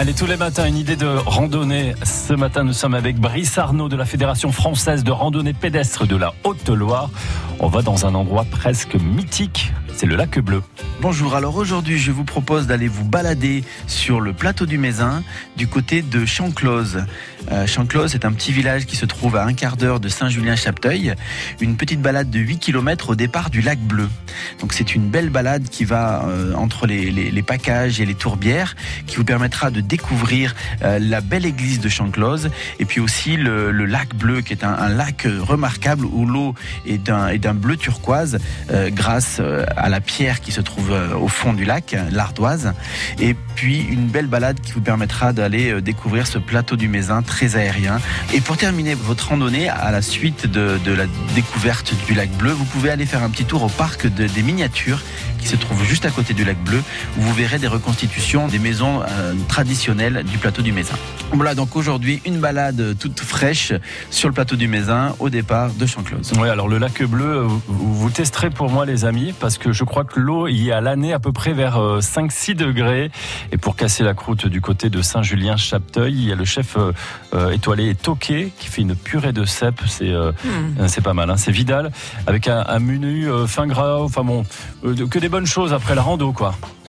Allez, tous les matins, une idée de randonnée. Ce matin, nous sommes avec Brice Arnaud de la Fédération française de randonnée pédestre de la Haute-Loire. On va dans un endroit presque mythique, c'est le lac Bleu. Bonjour, alors aujourd'hui je vous propose d'aller vous balader sur le plateau du Mézin du côté de Chanclose. Euh, est un petit village qui se trouve à un quart d'heure de Saint-Julien-Chapteuil. Une petite balade de 8 km au départ du lac Bleu. Donc c'est une belle balade qui va euh, entre les, packages et les tourbières qui vous permettra de découvrir euh, la belle église de Chanclose et puis aussi le, lac Bleu qui est un, un lac remarquable où l'eau est d'un bleu turquoise euh, grâce à la pierre qui se trouve euh, au fond du lac, l'ardoise. Et puis une belle balade qui vous permettra d'aller euh, découvrir ce plateau du Mézin très aérien. Et pour terminer votre randonnée, à la suite de, la découverte du lac bleu, vous pouvez aller faire un petit tour au parc de, des miniatures qui se trouve juste à côté du lac bleu, où vous verrez des reconstitutions des maisons euh, traditionnelles du plateau du Mézin. Voilà donc aujourd'hui une balade toute fraîche sur le plateau du Mézin au départ de Chanclose. Oui, alors le lac bleu, vous, vous testerez pour moi les amis, parce que je crois que l'eau y est à l'année à peu près vers 5-6 degrés. Et pour casser la croûte du côté de Saint-Julien-Chapteuil, il y a le chef euh, étoilé Toqué qui fait une purée de cèpes. C'est euh, mm. c'est pas mal. Hein. C'est Vidal avec un, un menu euh, fin gras. Enfin bon, que des bonnes choses après la rando, quoi.